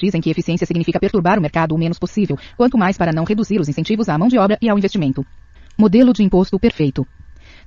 Dizem que eficiência significa perturbar o mercado o menos possível, quanto mais para não reduzir os incentivos à mão de obra e ao investimento. Modelo de imposto perfeito.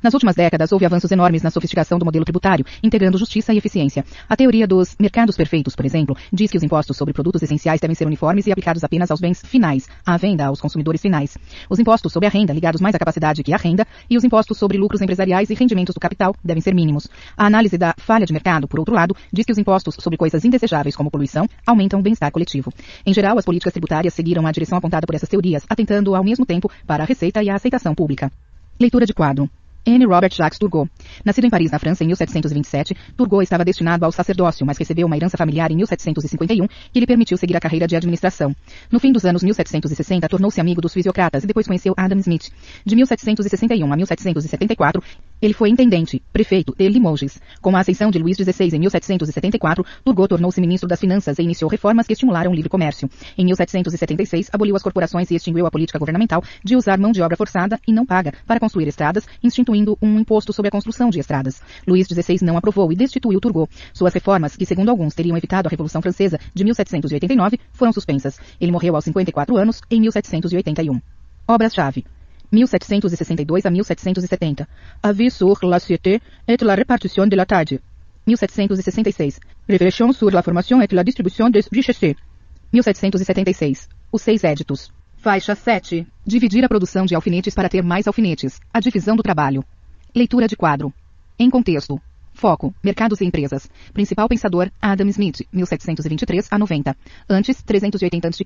Nas últimas décadas, houve avanços enormes na sofisticação do modelo tributário, integrando justiça e eficiência. A teoria dos mercados perfeitos, por exemplo, diz que os impostos sobre produtos essenciais devem ser uniformes e aplicados apenas aos bens finais, à venda aos consumidores finais. Os impostos sobre a renda, ligados mais à capacidade que à renda, e os impostos sobre lucros empresariais e rendimentos do capital devem ser mínimos. A análise da falha de mercado, por outro lado, diz que os impostos sobre coisas indesejáveis como poluição aumentam o bem-estar coletivo. Em geral, as políticas tributárias seguiram a direção apontada por essas teorias, atentando ao mesmo tempo para a receita e a aceitação pública. Leitura de quadro. N. Robert Jacques Turgot. Nascido em Paris, na França, em 1727, Turgot estava destinado ao sacerdócio, mas recebeu uma herança familiar em 1751 que lhe permitiu seguir a carreira de administração. No fim dos anos 1760, tornou-se amigo dos fisiocratas e depois conheceu Adam Smith. De 1761 a 1774, ele foi intendente, prefeito de Limoges. Com a ascensão de Luís XVI em 1774, Turgot tornou-se ministro das Finanças e iniciou reformas que estimularam o livre comércio. Em 1776, aboliu as corporações e extinguiu a política governamental de usar mão de obra forçada e não paga para construir estradas, instituindo um imposto sobre a construção de estradas. Luís XVI não aprovou e destituiu Turgot. Suas reformas, que segundo alguns teriam evitado a Revolução Francesa de 1789, foram suspensas. Ele morreu aos 54 anos em 1781. Obras-chave. 1762 a 1770. Avis sur la société et la répartition de la tarde. 1766. Réflexion sur la formation et la distribution des richesses. 1776. Os seis éditos. Faixa 7. Dividir a produção de alfinetes para ter mais alfinetes. A divisão do trabalho. Leitura de quadro. Em contexto. Foco, mercados e empresas. Principal pensador, Adam Smith, 1723 a 90. Antes, 380 a.C.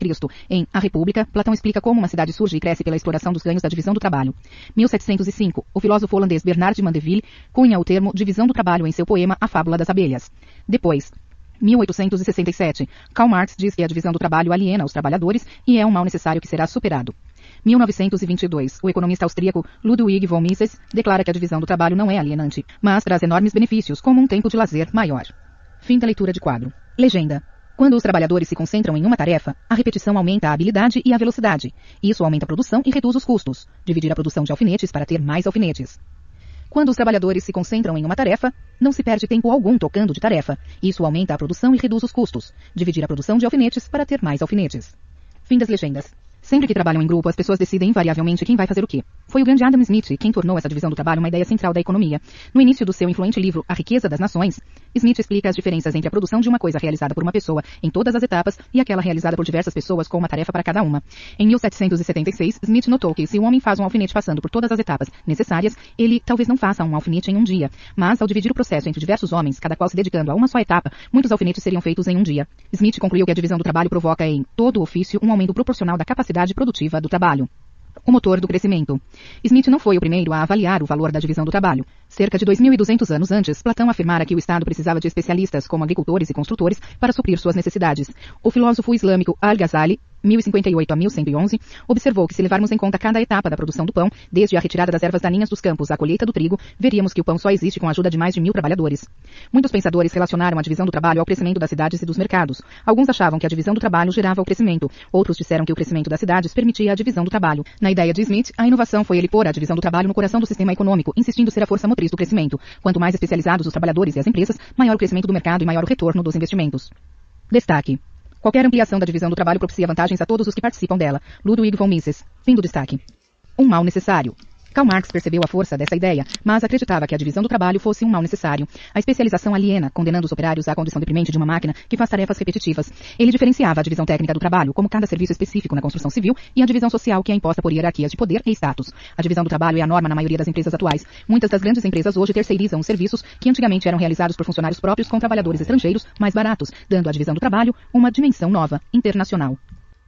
Em A República, Platão explica como uma cidade surge e cresce pela exploração dos ganhos da divisão do trabalho. 1705, o filósofo holandês Bernard de Mandeville cunha o termo divisão do trabalho em seu poema A Fábula das Abelhas. Depois, 1867, Karl Marx diz que a divisão do trabalho aliena os trabalhadores e é um mal necessário que será superado. 1922, o economista austríaco Ludwig von Mises declara que a divisão do trabalho não é alienante, mas traz enormes benefícios, como um tempo de lazer maior. Fim da leitura de quadro. Legenda. Quando os trabalhadores se concentram em uma tarefa, a repetição aumenta a habilidade e a velocidade. Isso aumenta a produção e reduz os custos. Dividir a produção de alfinetes para ter mais alfinetes. Quando os trabalhadores se concentram em uma tarefa, não se perde tempo algum tocando de tarefa. Isso aumenta a produção e reduz os custos. Dividir a produção de alfinetes para ter mais alfinetes. Fim das legendas. Sempre que trabalham em grupo, as pessoas decidem invariavelmente quem vai fazer o quê. Foi o grande Adam Smith quem tornou essa divisão do trabalho uma ideia central da economia. No início do seu influente livro A Riqueza das Nações, Smith explica as diferenças entre a produção de uma coisa realizada por uma pessoa em todas as etapas e aquela realizada por diversas pessoas com uma tarefa para cada uma. Em 1776, Smith notou que se um homem faz um alfinete passando por todas as etapas necessárias, ele talvez não faça um alfinete em um dia, mas ao dividir o processo entre diversos homens, cada qual se dedicando a uma só etapa, muitos alfinetes seriam feitos em um dia. Smith concluiu que a divisão do trabalho provoca em todo o ofício um aumento proporcional da capacidade produtiva do trabalho o motor do crescimento. Smith não foi o primeiro a avaliar o valor da divisão do trabalho. Cerca de 2.200 anos antes, Platão afirmara que o Estado precisava de especialistas como agricultores e construtores para suprir suas necessidades. O filósofo islâmico Al-Ghazali 1058 a 1111, observou que se levarmos em conta cada etapa da produção do pão, desde a retirada das ervas daninhas dos campos à colheita do trigo, veríamos que o pão só existe com a ajuda de mais de mil trabalhadores. Muitos pensadores relacionaram a divisão do trabalho ao crescimento das cidades e dos mercados. Alguns achavam que a divisão do trabalho gerava o crescimento, outros disseram que o crescimento das cidades permitia a divisão do trabalho. Na ideia de Smith, a inovação foi ele pôr a divisão do trabalho no coração do sistema econômico, insistindo ser a força motriz do crescimento. Quanto mais especializados os trabalhadores e as empresas, maior o crescimento do mercado e maior o retorno dos investimentos. Destaque. Qualquer ampliação da divisão do trabalho propicia vantagens a todos os que participam dela. Ludwig von Mises. Fim do destaque. Um mal necessário. Karl Marx percebeu a força dessa ideia, mas acreditava que a divisão do trabalho fosse um mal necessário. A especialização aliena, condenando os operários à condição deprimente de uma máquina que faz tarefas repetitivas. Ele diferenciava a divisão técnica do trabalho, como cada serviço específico na construção civil, e a divisão social que é imposta por hierarquias de poder e status. A divisão do trabalho é a norma na maioria das empresas atuais. Muitas das grandes empresas hoje terceirizam os serviços que antigamente eram realizados por funcionários próprios com trabalhadores estrangeiros mais baratos, dando à divisão do trabalho uma dimensão nova, internacional.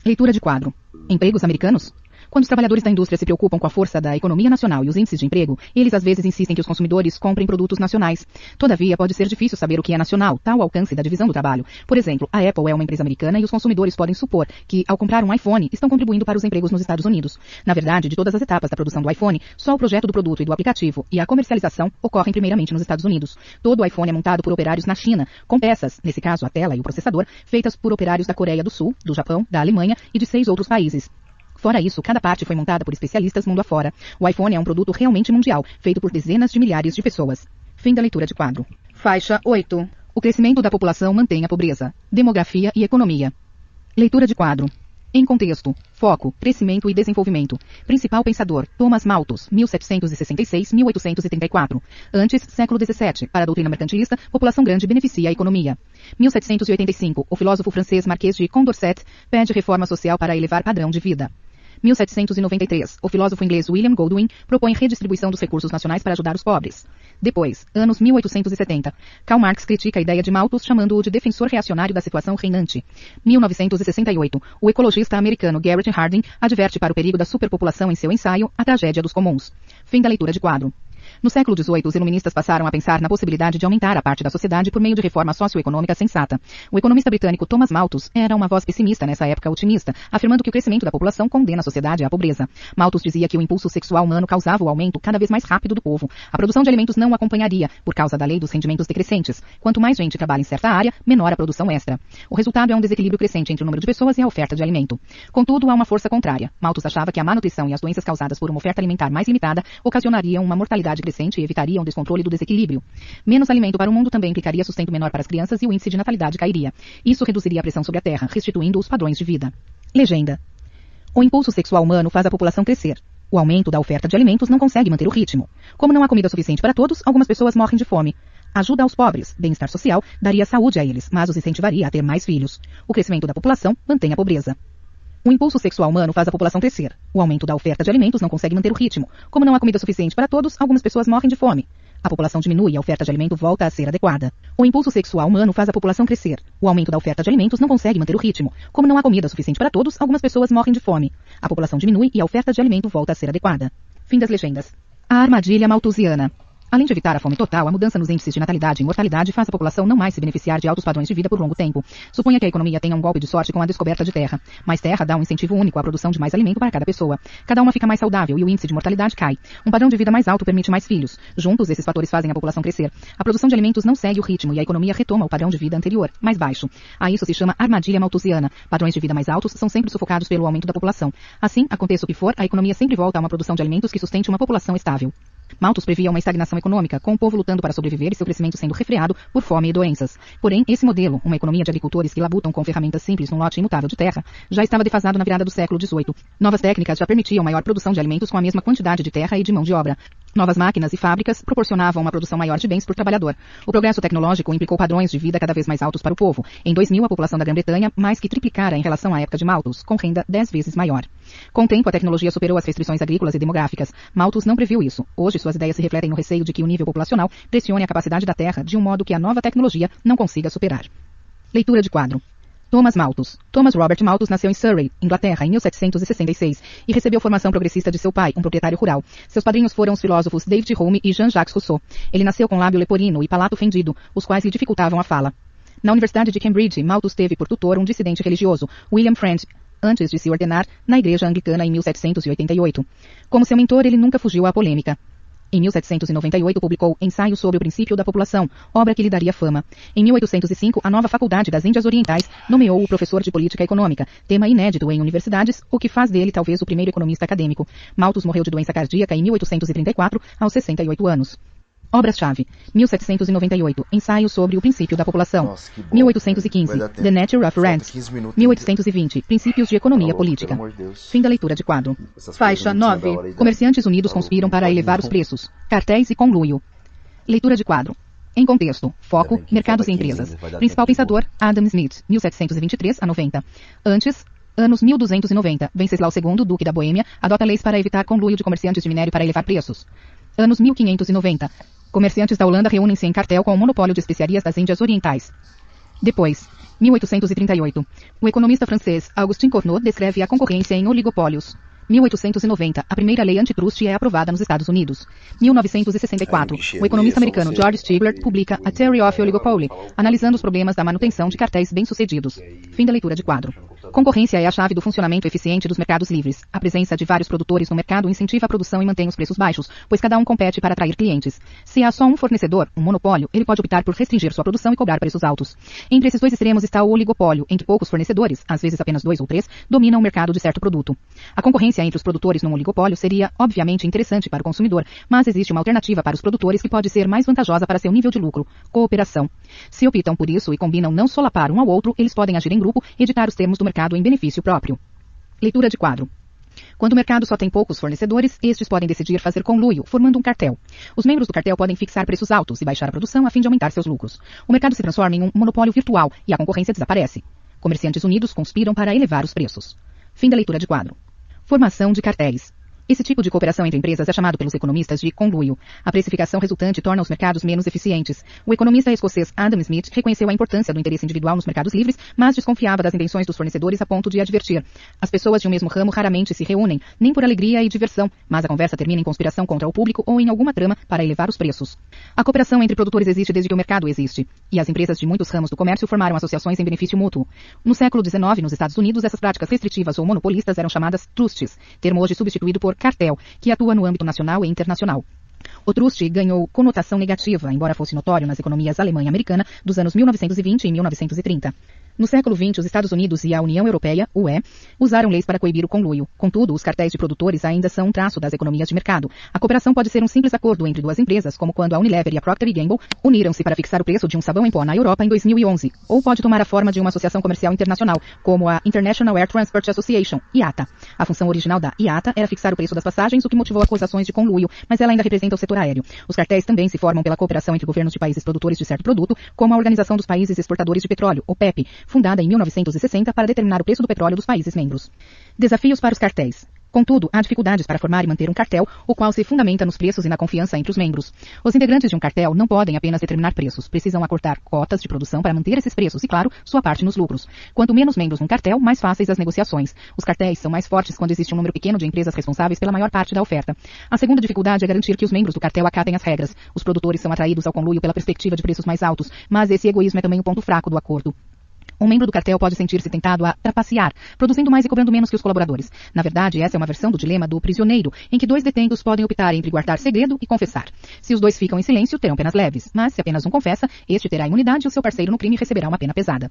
Leitura de quadro. Empregos americanos? Quando os trabalhadores da indústria se preocupam com a força da economia nacional e os índices de emprego, eles às vezes insistem que os consumidores comprem produtos nacionais. Todavia, pode ser difícil saber o que é nacional, tal alcance da divisão do trabalho. Por exemplo, a Apple é uma empresa americana e os consumidores podem supor que, ao comprar um iPhone, estão contribuindo para os empregos nos Estados Unidos. Na verdade, de todas as etapas da produção do iPhone, só o projeto do produto e do aplicativo e a comercialização ocorrem primeiramente nos Estados Unidos. Todo o iPhone é montado por operários na China, com peças, nesse caso a tela e o processador, feitas por operários da Coreia do Sul, do Japão, da Alemanha e de seis outros países. Fora isso, cada parte foi montada por especialistas mundo afora. O iPhone é um produto realmente mundial, feito por dezenas de milhares de pessoas. Fim da leitura de quadro. Faixa 8. O crescimento da população mantém a pobreza. Demografia e economia. Leitura de quadro. Em contexto, foco, crescimento e desenvolvimento. Principal pensador, Thomas Malthus, 1766-1834. Antes, século XVII. Para a doutrina mercantilista, população grande beneficia a economia. 1785. O filósofo francês Marquês de Condorcet pede reforma social para elevar padrão de vida. 1793. O filósofo inglês William Goldwyn propõe redistribuição dos recursos nacionais para ajudar os pobres. Depois, anos 1870. Karl Marx critica a ideia de Malthus chamando-o de defensor reacionário da situação reinante. 1968. O ecologista americano Garrett Hardin adverte para o perigo da superpopulação em seu ensaio A Tragédia dos Comuns. Fim da leitura de quadro. No século XVIII, os iluministas passaram a pensar na possibilidade de aumentar a parte da sociedade por meio de reforma socioeconômica sensata. O economista britânico Thomas Malthus era uma voz pessimista nessa época otimista, afirmando que o crescimento da população condena a sociedade à pobreza. Malthus dizia que o impulso sexual humano causava o aumento cada vez mais rápido do povo. A produção de alimentos não acompanharia, por causa da lei dos rendimentos decrescentes. Quanto mais gente trabalha em certa área, menor a produção extra. O resultado é um desequilíbrio crescente entre o número de pessoas e a oferta de alimento. Contudo, há uma força contrária. Malthus achava que a má nutrição e as doenças causadas por uma oferta alimentar mais limitada ocasionariam uma mortalidade crescente e evitariam descontrole do desequilíbrio. Menos alimento para o mundo também implicaria sustento menor para as crianças e o índice de natalidade cairia. Isso reduziria a pressão sobre a Terra, restituindo os padrões de vida. Legenda. O impulso sexual humano faz a população crescer. O aumento da oferta de alimentos não consegue manter o ritmo. Como não há comida suficiente para todos, algumas pessoas morrem de fome. Ajuda aos pobres, bem-estar social, daria saúde a eles, mas os incentivaria a ter mais filhos. O crescimento da população mantém a pobreza. O impulso sexual humano faz a população crescer. O aumento da oferta de alimentos não consegue manter o ritmo. Como não há comida suficiente para todos, algumas pessoas morrem de fome. A população diminui e a oferta de alimento volta a ser adequada. O impulso sexual humano faz a população crescer. O aumento da oferta de alimentos não consegue manter o ritmo. Como não há comida suficiente para todos, algumas pessoas morrem de fome. A população diminui e a oferta de alimento volta a ser adequada. Fim das legendas. A armadilha malthusiana. Além de evitar a fome total, a mudança nos índices de natalidade e mortalidade faz a população não mais se beneficiar de altos padrões de vida por longo tempo. Suponha que a economia tenha um golpe de sorte com a descoberta de terra. Mais terra dá um incentivo único à produção de mais alimento para cada pessoa. Cada uma fica mais saudável e o índice de mortalidade cai. Um padrão de vida mais alto permite mais filhos. Juntos, esses fatores fazem a população crescer. A produção de alimentos não segue o ritmo e a economia retoma o padrão de vida anterior, mais baixo. A isso se chama armadilha malthusiana. Padrões de vida mais altos são sempre sufocados pelo aumento da população. Assim, aconteça o que for, a economia sempre volta a uma produção de alimentos que sustente uma população estável. Malthus previa uma estagnação econômica, com o povo lutando para sobreviver e seu crescimento sendo refreado por fome e doenças. Porém, esse modelo, uma economia de agricultores que labutam com ferramentas simples num lote imutável de terra, já estava defasado na virada do século XVIII. Novas técnicas já permitiam maior produção de alimentos com a mesma quantidade de terra e de mão de obra. Novas máquinas e fábricas proporcionavam uma produção maior de bens por trabalhador. O progresso tecnológico implicou padrões de vida cada vez mais altos para o povo. Em 2000, a população da Grã-Bretanha mais que triplicara em relação à época de Malthus, com renda dez vezes maior. Com o tempo, a tecnologia superou as restrições agrícolas e demográficas. Malthus não previu isso. Hoje, suas ideias se refletem no receio de que o nível populacional pressione a capacidade da Terra de um modo que a nova tecnologia não consiga superar. Leitura de quadro. Thomas Malthus. Thomas Robert Malthus nasceu em Surrey, Inglaterra, em 1766, e recebeu formação progressista de seu pai, um proprietário rural. Seus padrinhos foram os filósofos David Hume e Jean-Jacques Rousseau. Ele nasceu com lábio leporino e palato fendido, os quais lhe dificultavam a fala. Na Universidade de Cambridge, Malthus teve por tutor um dissidente religioso, William Friend, antes de se ordenar na Igreja Anglicana em 1788. Como seu mentor, ele nunca fugiu à polêmica. Em 1798 publicou Ensaio sobre o Princípio da População, obra que lhe daria fama. Em 1805, a nova Faculdade das Índias Orientais nomeou o professor de Política Econômica, tema inédito em universidades, o que faz dele talvez o primeiro economista acadêmico. Malthus morreu de doença cardíaca em 1834, aos 68 anos. Obras-chave. 1798. Ensaio sobre o princípio da população. Nossa, que bom. 1815. Vai dar tempo. The Nature of Falta Rents. 15 minutos. 1820. Princípios de economia política. de. Fim da leitura de quadro. Essas Faixa coisas não precisam 9. da hora aí, Comerciantes unidos Falou, conspiram para elevar os preços. Cartéis e conluio. Leitura de quadro. Em contexto, foco, mercados e falta 15 empresas. Principal pensador, Adam Smith, 1723 a 90. Antes, anos 1290, Venceslau II, duque da Boêmia, adota leis para evitar conluio de comerciantes de minério para elevar preços. Anos 1590, comerciantes da Holanda reúnem-se em cartel com o monopólio de especiarias das Índias Orientais. Depois, 1838, o economista francês Augustin Cournot descreve a concorrência em oligopólios. 1890, a primeira lei antitruste é aprovada nos Estados Unidos. 1964, Aí, Michel, o economista é americano. George Stigler publica A Theory of Oligopoly, analisando os problemas da manutenção de cartéis bem-sucedidos. Fim da leitura de quadro. Concorrência é a chave do funcionamento eficiente dos mercados livres. A presença de vários produtores no mercado incentiva a produção e mantém os preços baixos, pois cada um compete para atrair clientes. Se há só um fornecedor, um monopólio, ele pode optar por restringir sua produção e cobrar preços altos. Entre esses dois extremos está o oligopólio, em que poucos fornecedores, às vezes apenas dois ou três, dominam o mercado de certo produto. A concorrência entre os produtores num oligopólio seria, obviamente, interessante para o consumidor, mas existe uma alternativa para os produtores que pode ser mais vantajosa para seu nível de lucro: cooperação. Se optam por isso e combinam não solapar um ao outro, eles podem agir em grupo e editar os termos do mercado em benefício próprio. Leitura de quadro. Quando o mercado só tem poucos fornecedores, estes podem decidir fazer conluio, formando um cartel. Os membros do cartel podem fixar preços altos e baixar a produção a fim de aumentar seus lucros. O mercado se transforma em um monopólio virtual e a concorrência desaparece. Comerciantes unidos conspiram para elevar os preços. Fim da leitura de quadro. Formação de cartéis. Esse tipo de cooperação entre empresas é chamado pelos economistas de conluio. A precificação resultante torna os mercados menos eficientes. O economista escocês Adam Smith reconheceu a importância do interesse individual nos mercados livres, mas desconfiava das intenções dos fornecedores a ponto de advertir. As pessoas de um mesmo ramo raramente se reúnem, nem por alegria e diversão, mas a conversa termina em conspiração contra o público ou em alguma trama para elevar os preços. A cooperação entre produtores existe desde que o mercado existe, e as empresas de muitos ramos do comércio formaram associações em benefício mútuo. No século XIX, nos Estados Unidos, essas práticas restritivas ou monopolistas eram chamadas trusts, termo hoje substituído por cartel, que atua no âmbito nacional e internacional. O trust ganhou conotação negativa, embora fosse notório nas economias alemã e americana dos anos 1920 e 1930. No século XX, os Estados Unidos e a União Europeia, UE, usaram leis para coibir o conluio. Contudo, os cartéis de produtores ainda são um traço das economias de mercado. A cooperação pode ser um simples acordo entre duas empresas, como quando a Unilever e a Procter Gamble uniram-se para fixar o preço de um sabão em pó na Europa em 2011. Ou pode tomar a forma de uma associação comercial internacional, como a International Air Transport Association, IATA. A função original da IATA era fixar o preço das passagens, o que motivou acusações de conluio, mas ela ainda representa o setor aéreo. Os cartéis também se formam pela cooperação entre governos de países produtores de certo produto, como a Organização dos Países Exportadores de Petróleo, OPEP, fundada em 1960 para determinar o preço do petróleo dos países membros. Desafios para os cartéis. Contudo, há dificuldades para formar e manter um cartel, o qual se fundamenta nos preços e na confiança entre os membros. Os integrantes de um cartel não podem apenas determinar preços, precisam acordar cotas de produção para manter esses preços e, claro, sua parte nos lucros. Quanto menos membros num cartel, mais fáceis as negociações. Os cartéis são mais fortes quando existe um número pequeno de empresas responsáveis pela maior parte da oferta. A segunda dificuldade é garantir que os membros do cartel acatem as regras. Os produtores são atraídos ao conluio pela perspectiva de preços mais altos, mas esse egoísmo é também o um ponto fraco do acordo. Um membro do cartel pode sentir-se tentado a trapacear, produzindo mais e cobrando menos que os colaboradores. Na verdade, essa é uma versão do dilema do prisioneiro, em que dois detentos podem optar entre guardar segredo e confessar. Se os dois ficam em silêncio, terão penas leves, mas se apenas um confessa, este terá imunidade e o seu parceiro no crime receberá uma pena pesada.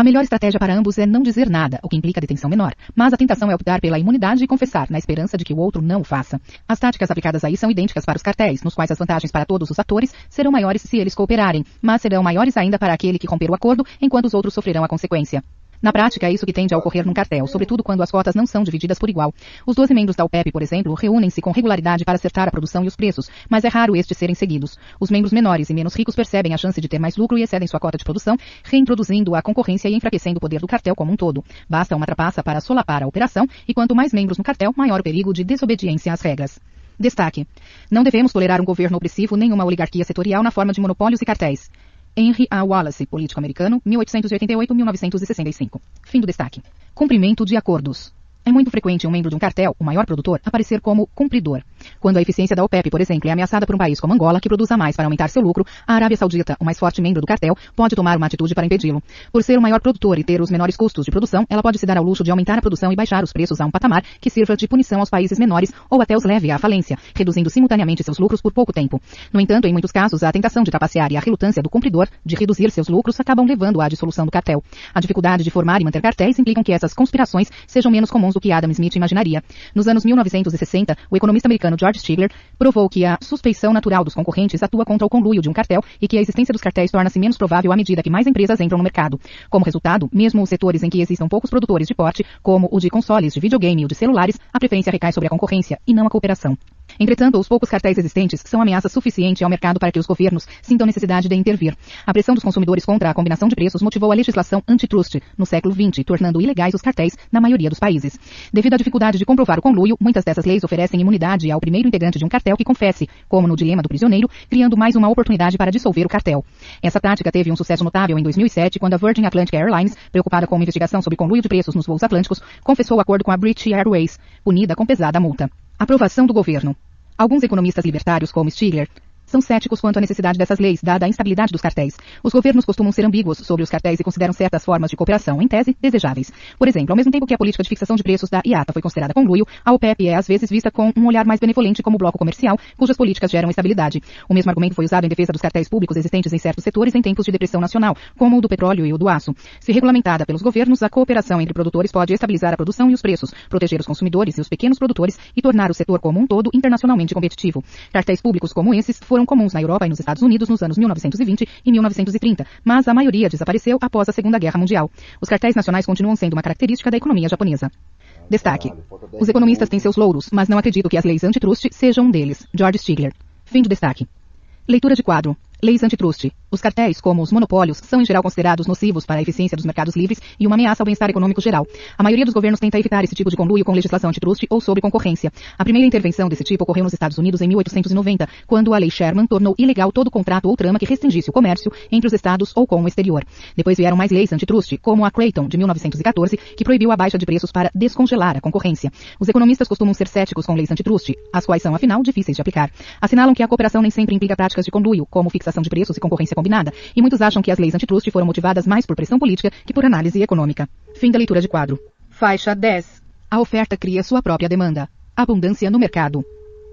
A melhor estratégia para ambos é não dizer nada, o que implica detenção menor. Mas a tentação é optar pela imunidade e confessar, na esperança de que o outro não o faça. As táticas aplicadas aí são idênticas para os cartéis, nos quais as vantagens para todos os atores serão maiores se eles cooperarem, mas serão maiores ainda para aquele que romper o acordo, enquanto os outros sofrerão a consequência. Na prática, é isso que tende a ocorrer num cartel, sobretudo quando as cotas não são divididas por igual. Os 12 membros da OPEP, por exemplo, reúnem-se com regularidade para acertar a produção e os preços, mas é raro estes serem seguidos. Os membros menores e menos ricos percebem a chance de ter mais lucro e excedem sua cota de produção, reintroduzindo a concorrência e enfraquecendo o poder do cartel como um todo. Basta uma trapaça para solapar a operação, e quanto mais membros no cartel, maior o perigo de desobediência às regras. Destaque. Não devemos tolerar um governo opressivo nem uma oligarquia setorial na forma de monopólios e cartéis. Henry A. Wallace, político americano, 1888-1965. Fim do destaque. Cumprimento de acordos. É muito frequente um membro de um cartel, o maior produtor, aparecer como cumpridor. Quando a eficiência da OPEP, por exemplo, é ameaçada por um país como Angola, que produza mais para aumentar seu lucro, a Arábia Saudita, o mais forte membro do cartel, pode tomar uma atitude para impedi-lo. Por ser o maior produtor e ter os menores custos de produção, ela pode se dar ao luxo de aumentar a produção e baixar os preços a um patamar que sirva de punição aos países menores ou até os leve à falência, reduzindo simultaneamente seus lucros por pouco tempo. No entanto, em muitos casos, a tentação de trapacear e a relutância do cumpridor de reduzir seus lucros acabam levando à dissolução do cartel. A dificuldade de formar e manter cartéis implicam que essas conspirações sejam menos comuns do que Adam Smith imagina imaginaria. Nos anos 1960, o economista americano George Stigler provou que a suspeição natural dos concorrentes atua contra o conluio de um cartel e que a existência dos cartéis torna-se menos provável à medida que mais empresas entram no mercado. Como resultado, mesmo os setores em que existam poucos produtores de porte, como o de consoles, de videogame ou de celulares, a preferência recai sobre a concorrência e não a cooperação. Entretanto, os poucos cartéis existentes são ameaça suficiente ao mercado para que os governos sintam necessidade de intervir. A pressão dos consumidores contra a combinação de preços motivou a legislação antitrust no século XX, tornando ilegais os cartéis na maioria dos países. Devido à dificuldade de comprovar o conluio, muitas dessas leis oferecem imunidade ao primeiro integrante de um cartel que confesse, como no dilema do prisioneiro, criando mais uma oportunidade para dissolver o cartel. Essa tática teve um sucesso notável em 2007, quando a Virgin Atlantic Airlines, preocupada com uma investigação sobre conluio de preços nos voos atlânticos, confessou o acordo com a British Airways, punida com pesada multa. Aprovação do governo. Alguns economistas libertários, como Stigler, são céticos quanto à necessidade dessas leis, dada a instabilidade dos cartéis. Os governos costumam ser ambíguos sobre os cartéis e consideram certas formas de cooperação, em tese, desejáveis. Por exemplo, ao mesmo tempo que a política de fixação de preços da IATA foi considerada conluio, a OPEP é às vezes vista com um olhar mais benevolente como bloco comercial, cujas políticas geram estabilidade. O mesmo argumento foi usado em defesa dos cartéis públicos existentes em certos setores em tempos de depressão nacional, como o do petróleo e o do aço. Se regulamentada pelos governos, a cooperação entre produtores pode estabilizar a produção e os preços, proteger os consumidores e os pequenos produtores e tornar o setor como um todo internacionalmente competitivo. Cartéis públicos como esses foram foram comuns na Europa e nos Estados Unidos nos anos 1920 e 1930, mas a maioria desapareceu após a Segunda Guerra Mundial. Os cartéis nacionais continuam sendo uma característica da economia japonesa. Destaque. Os economistas têm seus louros, mas não acredito que as leis antitrust sejam um deles. George Stigler. Fim do destaque. Leitura de quadro. Leis antitrust. Os cartéis, como os monopólios, são em geral considerados nocivos para a eficiência dos mercados livres e uma ameaça ao bem-estar econômico geral. A maioria dos governos tenta evitar esse tipo de conluio com legislação antitrust ou sobre concorrência. A primeira intervenção desse tipo ocorreu nos Estados Unidos em 1890, quando a Lei Sherman tornou ilegal todo contrato ou trama que restringisse o comércio entre os estados ou com o exterior. Depois vieram mais leis antitrust, como a Creighton, de 1914, que proibiu a baixa de preços para descongelar a concorrência. Os economistas costumam ser céticos com leis antitrust, as quais são, afinal, difíceis de aplicar. Assinalam que a cooperação nem sempre implica práticas de conluio, como fixação de preços e concorrência combinada, e muitos acham que as leis antitrust foram motivadas mais por pressão política que por análise econômica. Fim da leitura de quadro. Faixa 10. A oferta cria sua própria demanda. Abundância no mercado.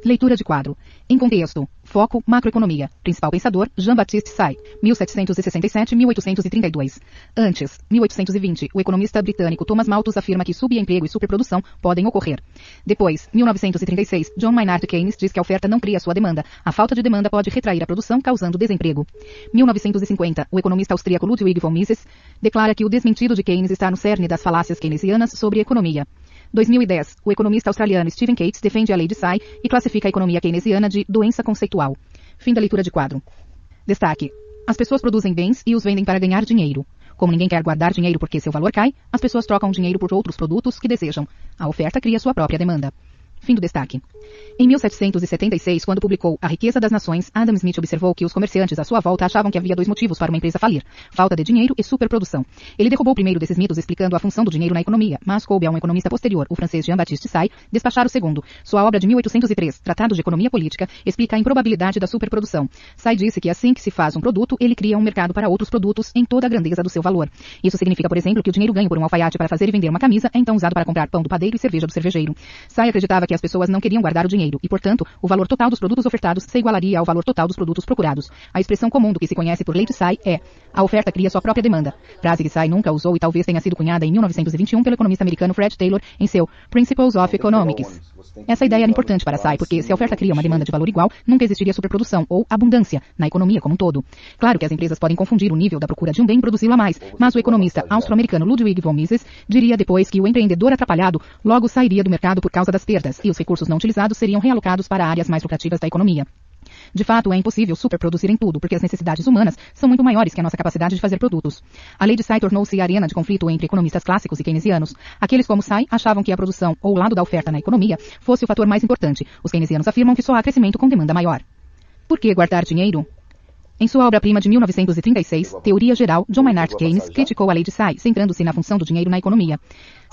Leitura de quadro. Em contexto. Foco, macroeconomia. Principal pensador, Jean-Baptiste Say, 1767-1832. Antes, 1820, o economista britânico Thomas Malthus afirma que subemprego e superprodução podem ocorrer. Depois, 1936, John Maynard Keynes diz que a oferta não cria sua demanda. A falta de demanda pode retrair a produção, causando desemprego. 1950, o economista austríaco Ludwig von Mises declara que o desmentido de Keynes está no cerne das falácias keynesianas sobre economia. 2010, o economista australiano Stephen Cates defende a lei de Say e classifica a economia keynesiana de doença conceitual. Fim da leitura de quadro. Destaque. As pessoas produzem bens e os vendem para ganhar dinheiro. Como ninguém quer guardar dinheiro porque seu valor cai, as pessoas trocam dinheiro por outros produtos que desejam. A oferta cria sua própria demanda. Fim do destaque. Em 1776, quando publicou A Riqueza das Nações, Adam Smith observou que os comerciantes à sua volta achavam que havia dois motivos para uma empresa falir: falta de dinheiro e superprodução. Ele derrubou o primeiro desses mitos explicando a função do dinheiro na economia, mas coube a um economista posterior, o francês Jean-Baptiste Say, despachar o segundo. Sua obra de 1803, Tratado de Economia Política, explica a improbabilidade da superprodução. Say disse que assim que se faz um produto, ele cria um mercado para outros produtos em toda a grandeza do seu valor. Isso significa, por exemplo, que o dinheiro ganho por um alfaiate para fazer e vender uma camisa é então usado para comprar pão do padeiro e cerveja do cervejeiro. Say acreditava que as pessoas não queriam guardar o dinheiro e, portanto, o valor total dos produtos ofertados se igualaria ao valor total dos produtos procurados. A expressão comum do que se conhece por lei de Say é a oferta cria sua própria demanda. Frase que Say nunca usou e talvez tenha sido cunhada em 1921 pelo economista americano Fred Taylor em seu Principles of Economics. Essa ideia era importante para Say porque se a oferta cria uma demanda de valor igual, nunca existiria superprodução ou abundância na economia como um todo. Claro que as empresas podem confundir o nível da procura de um bem e produzi-la mais, mas o economista austro-americano Ludwig von Mises diria depois que o empreendedor atrapalhado logo sairia do mercado por causa das perdas e os recursos não utilizados seriam realocados para áreas mais lucrativas da economia. De fato, é impossível superproduzir em tudo, porque as necessidades humanas são muito maiores que a nossa capacidade de fazer produtos. A lei de Say tornou-se arena de conflito entre economistas clássicos e keynesianos. Aqueles como Say achavam que a produção ou o lado da oferta na economia fosse o fator mais importante. Os keynesianos afirmam que só há crescimento com demanda maior. Por que guardar dinheiro? Em sua obra-prima de 1936, Teoria Geral, John Maynard Keynes criticou a lei de Say, centrando-se na função do dinheiro na economia.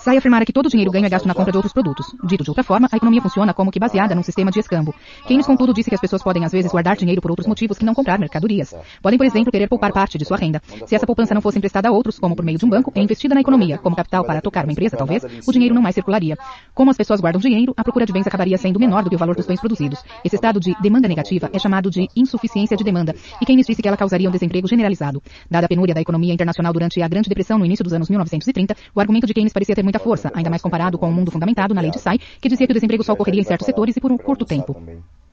Sai afirmara que todo o dinheiro ganho é gasto na compra de outros produtos. Dito de outra forma, a economia funciona como que baseada num sistema de escambo. Keynes, contudo, disse que as pessoas podem às vezes guardar dinheiro por outros motivos que não comprar mercadorias. Podem, por exemplo, querer poupar parte de sua renda. Se essa poupança não fosse emprestada a outros, como por meio de um banco, é investida na economia, como capital para tocar uma empresa, talvez, o dinheiro não mais circularia. Como as pessoas guardam dinheiro, a procura de bens acabaria sendo menor do que o valor dos bens produzidos. Esse estado de demanda negativa é chamado de insuficiência de demanda, e Keynes disse que ela causaria um desemprego generalizado. Dada a penúria da economia internacional durante a Grande Depressão no início dos anos 1930, o argumento de Keynes parecia ter muita força, ainda mais comparado com o mundo fundamentado na lei de Say, que dizia que o desemprego só ocorreria em certos setores e por um curto tempo.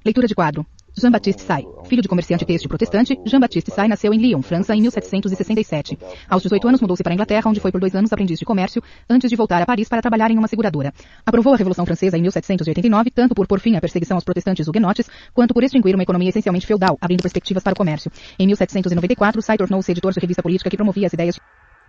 Leitura de quadro. Jean-Baptiste Say, filho de comerciante têxtil protestante, Jean-Baptiste Say nasceu em Lyon, França, em 1767. Aos 18 anos mudou-se para a Inglaterra, onde foi por dois anos aprendiz de comércio, antes de voltar a Paris para trabalhar em uma seguradora. Aprovou a Revolução Francesa em 1789, tanto por pôr fim à perseguição aos protestantes huguenotes, quanto por extinguir uma economia essencialmente feudal, abrindo perspectivas para o comércio. Em 1794, Say tornou-se editor de revista política que promovia as ideias de